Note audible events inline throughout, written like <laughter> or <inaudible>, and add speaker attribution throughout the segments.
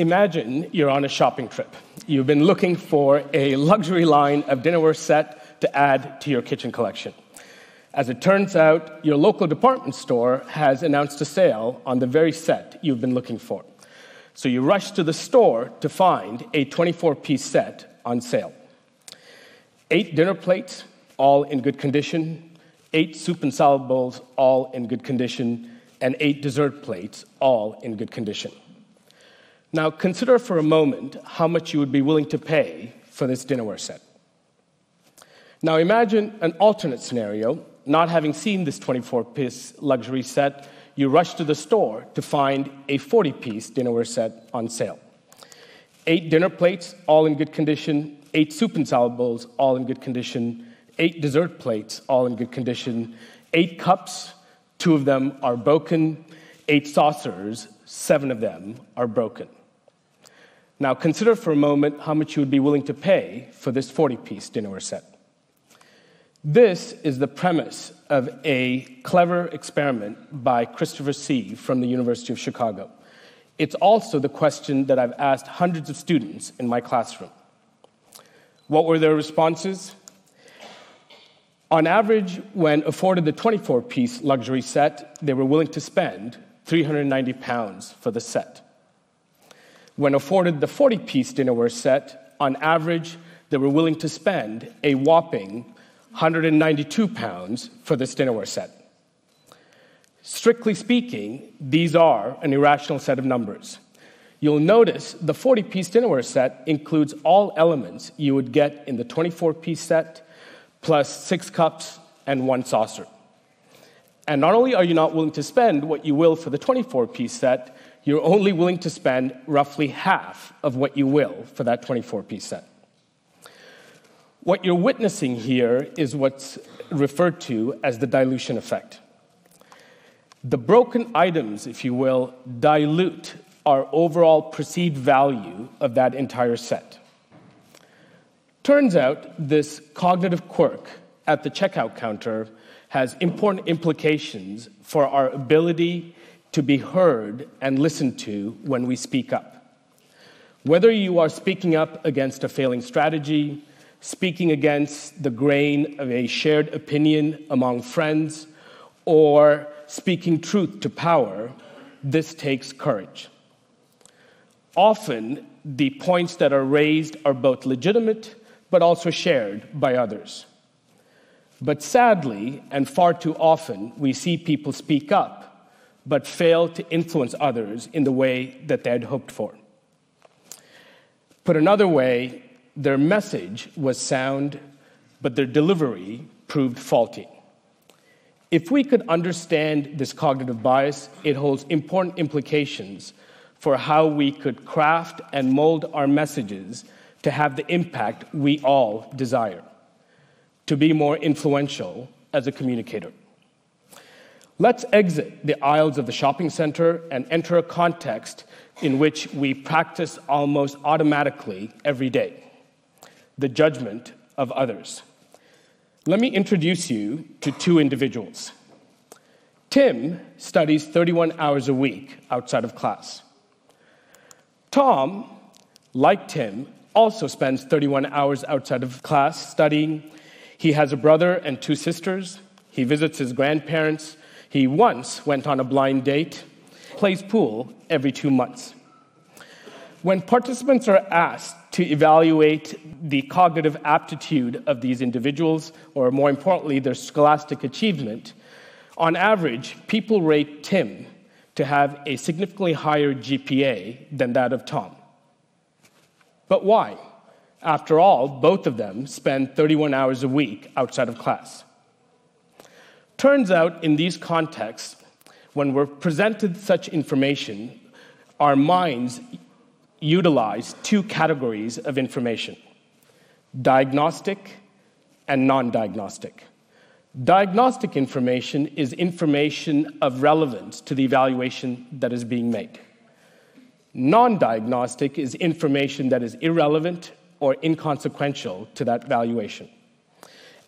Speaker 1: Imagine you're on a shopping trip. You've been looking for a luxury line of dinnerware set to add to your kitchen collection. As it turns out, your local department store has announced a sale on the very set you've been looking for. So you rush to the store to find a 24 piece set on sale. Eight dinner plates, all in good condition, eight soup and salad bowls, all in good condition, and eight dessert plates, all in good condition. Now, consider for a moment how much you would be willing to pay for this dinnerware set. Now, imagine an alternate scenario. Not having seen this 24 piece luxury set, you rush to the store to find a 40 piece dinnerware set on sale. Eight dinner plates, all in good condition, eight soup and salad bowls, all in good condition, eight dessert plates, all in good condition, eight cups, two of them are broken, eight saucers, seven of them are broken. Now, consider for a moment how much you would be willing to pay for this 40 piece dinnerware set. This is the premise of a clever experiment by Christopher Hsee from the University of Chicago. It's also the question that I've asked hundreds of students in my classroom. What were their responses? On average, when afforded the 24 piece luxury set, they were willing to spend 390 pounds for the set. When afforded the 40 piece dinnerware set, on average, they were willing to spend a whopping 192 pounds for this dinnerware set. Strictly speaking, these are an irrational set of numbers. You'll notice the 40 piece dinnerware set includes all elements you would get in the 24 piece set plus six cups and one saucer. And not only are you not willing to spend what you will for the 24 piece set, you're only willing to spend roughly half of what you will for that 24 piece set. What you're witnessing here is what's referred to as the dilution effect. The broken items, if you will, dilute our overall perceived value of that entire set. Turns out this cognitive quirk at the checkout counter has important implications for our ability to be heard and listened to when we speak up. Whether you are speaking up against a failing strategy, speaking against the grain of a shared opinion among friends, or speaking truth to power, this takes courage. Often, the points that are raised are both legitimate but also shared by others. But sadly, and far too often, we see people speak up, but fail to influence others in the way that they had hoped for. Put another way, their message was sound, but their delivery proved faulty. If we could understand this cognitive bias, it holds important implications for how we could craft and mold our messages to have the impact we all desire, to be more influential as a communicator. Let's exit the aisles of the shopping center and enter a context in which we practice almost automatically every day the judgment of others. Let me introduce you to two individuals. Tim studies 31 hours a week outside of class. Tom, like Tim, also spends 31 hours outside of class studying. He has a brother and two sisters. He visits his grandparents. He once went on a blind date, plays pool every two months. When participants are asked to evaluate the cognitive aptitude of these individuals, or more importantly, their scholastic achievement, on average, people rate Tim to have a significantly higher GPA than that of Tom. But why? After all, both of them spend 31 hours a week outside of class. Turns out, in these contexts, when we're presented such information, our minds utilize two categories of information diagnostic and non diagnostic. Diagnostic information is information of relevance to the evaluation that is being made. Non diagnostic is information that is irrelevant or inconsequential to that valuation.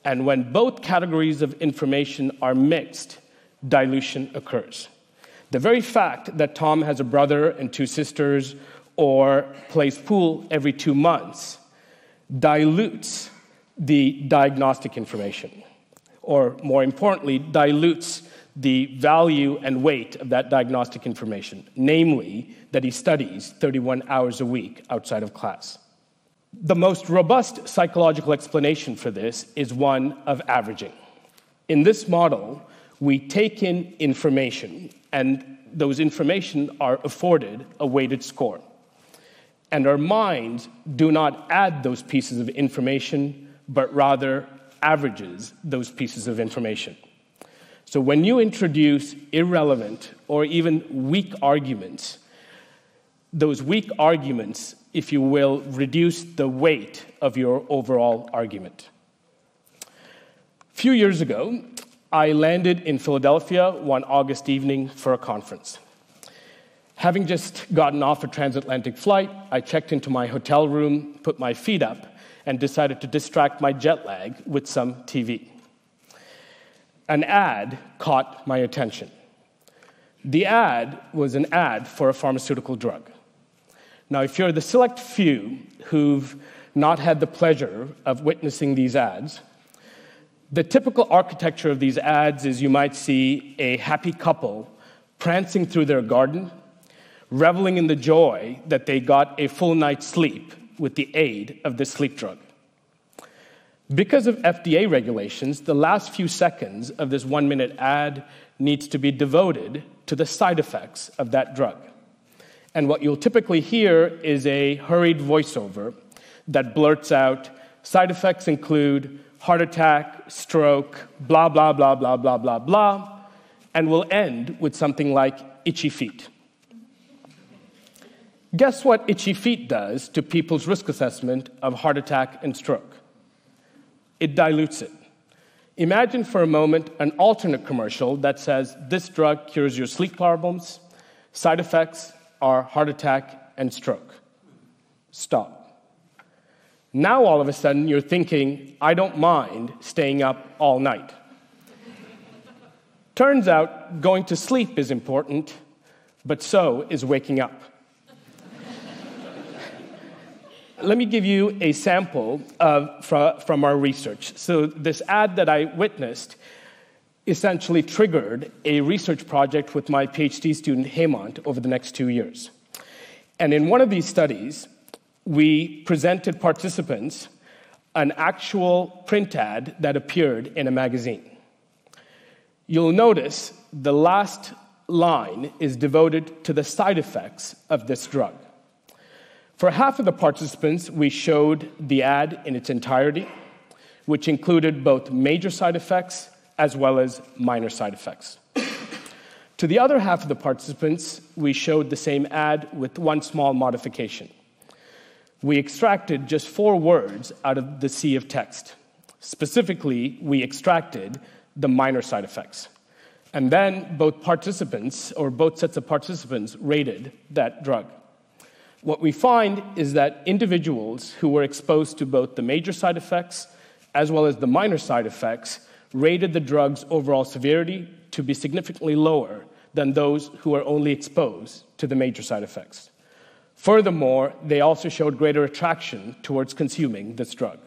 Speaker 1: And when both categories of information are mixed, dilution occurs. The very fact that Tom has a brother and two sisters, or plays pool every two months dilutes the diagnostic information, or more importantly, dilutes the value and weight of that diagnostic information, namely that he studies 31 hours a week outside of class. The most robust psychological explanation for this is one of averaging. In this model, we take in information, and those information are afforded a weighted score. And our minds do not add those pieces of information, but rather averages those pieces of information. So when you introduce irrelevant or even weak arguments, those weak arguments, if you will, reduce the weight of your overall argument. A few years ago, I landed in Philadelphia one August evening for a conference. Having just gotten off a transatlantic flight, I checked into my hotel room, put my feet up, and decided to distract my jet lag with some TV. An ad caught my attention. The ad was an ad for a pharmaceutical drug. Now, if you're the select few who've not had the pleasure of witnessing these ads, the typical architecture of these ads is you might see a happy couple prancing through their garden, reveling in the joy that they got a full night's sleep with the aid of this sleep drug. Because of FDA regulations, the last few seconds of this one minute ad needs to be devoted to the side effects of that drug. And what you'll typically hear is a hurried voiceover that blurts out side effects include heart attack, stroke, blah, blah, blah, blah, blah, blah, blah, and will end with something like itchy feet. Guess what itchy feet does to people's risk assessment of heart attack and stroke? It dilutes it. Imagine for a moment an alternate commercial that says this drug cures your sleep problems, side effects are heart attack and stroke. Stop. Now, all of a sudden, you're thinking, I don't mind staying up all night. Turns out going to sleep is important, but so is waking up. <laughs> Let me give you a sample of, from our research. So, this ad that I witnessed essentially triggered a research project with my PhD student Hemant over the next two years. And in one of these studies, we presented participants an actual print ad that appeared in a magazine. You'll notice the last line is devoted to the side effects of this drug. For half of the participants, we showed the ad in its entirety, which included both major side effects as well as minor side effects. to the other half of the participants, we showed the same ad with one small modification. We extracted just four words out of the sea of text. Specifically, we extracted the minor side effects. And then both participants, or both sets of participants, rated that drug. What we find is that individuals who were exposed to both the major side effects as well as the minor side effects rated the drug's overall severity to be significantly lower than those who are only exposed to the major side effects. Furthermore, they also showed greater attraction towards consuming this drug.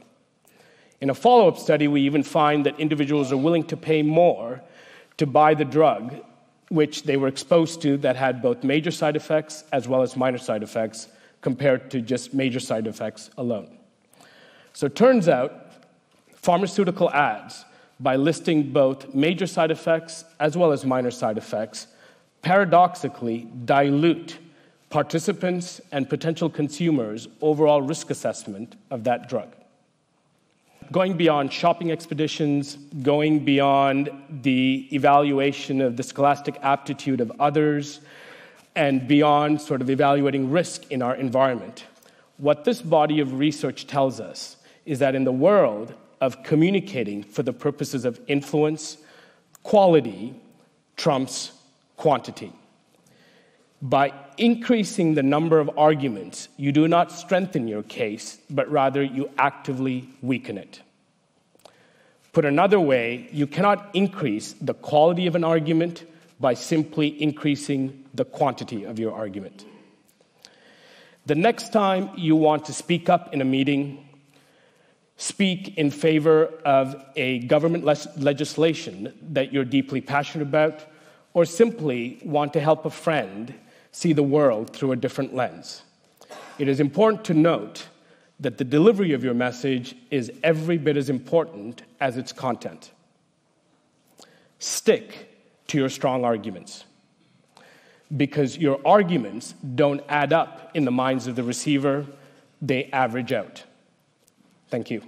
Speaker 1: In a follow up study, we even find that individuals are willing to pay more to buy the drug which they were exposed to that had both major side effects as well as minor side effects compared to just major side effects alone. So it turns out pharmaceutical ads by listing both major side effects as well as minor side effects, paradoxically dilute participants and potential consumers' overall risk assessment of that drug. Going beyond shopping expeditions, going beyond the evaluation of the scholastic aptitude of others, and beyond sort of evaluating risk in our environment. What this body of research tells us is that in the world of communicating for the purposes of influence, quality trumps quantity. By increasing the number of arguments, you do not strengthen your case, but rather you actively weaken it. Put another way, you cannot increase the quality of an argument by simply increasing the quantity of your argument. The next time you want to speak up in a meeting, speak in favor of a government legislation that you're deeply passionate about, or simply want to help a friend see the world through a different lens. It is important to note that the delivery of your message is every bit as important as its content. Stick to your strong arguments because your arguments don't add up in the minds of the receiver, they average out. Thank you.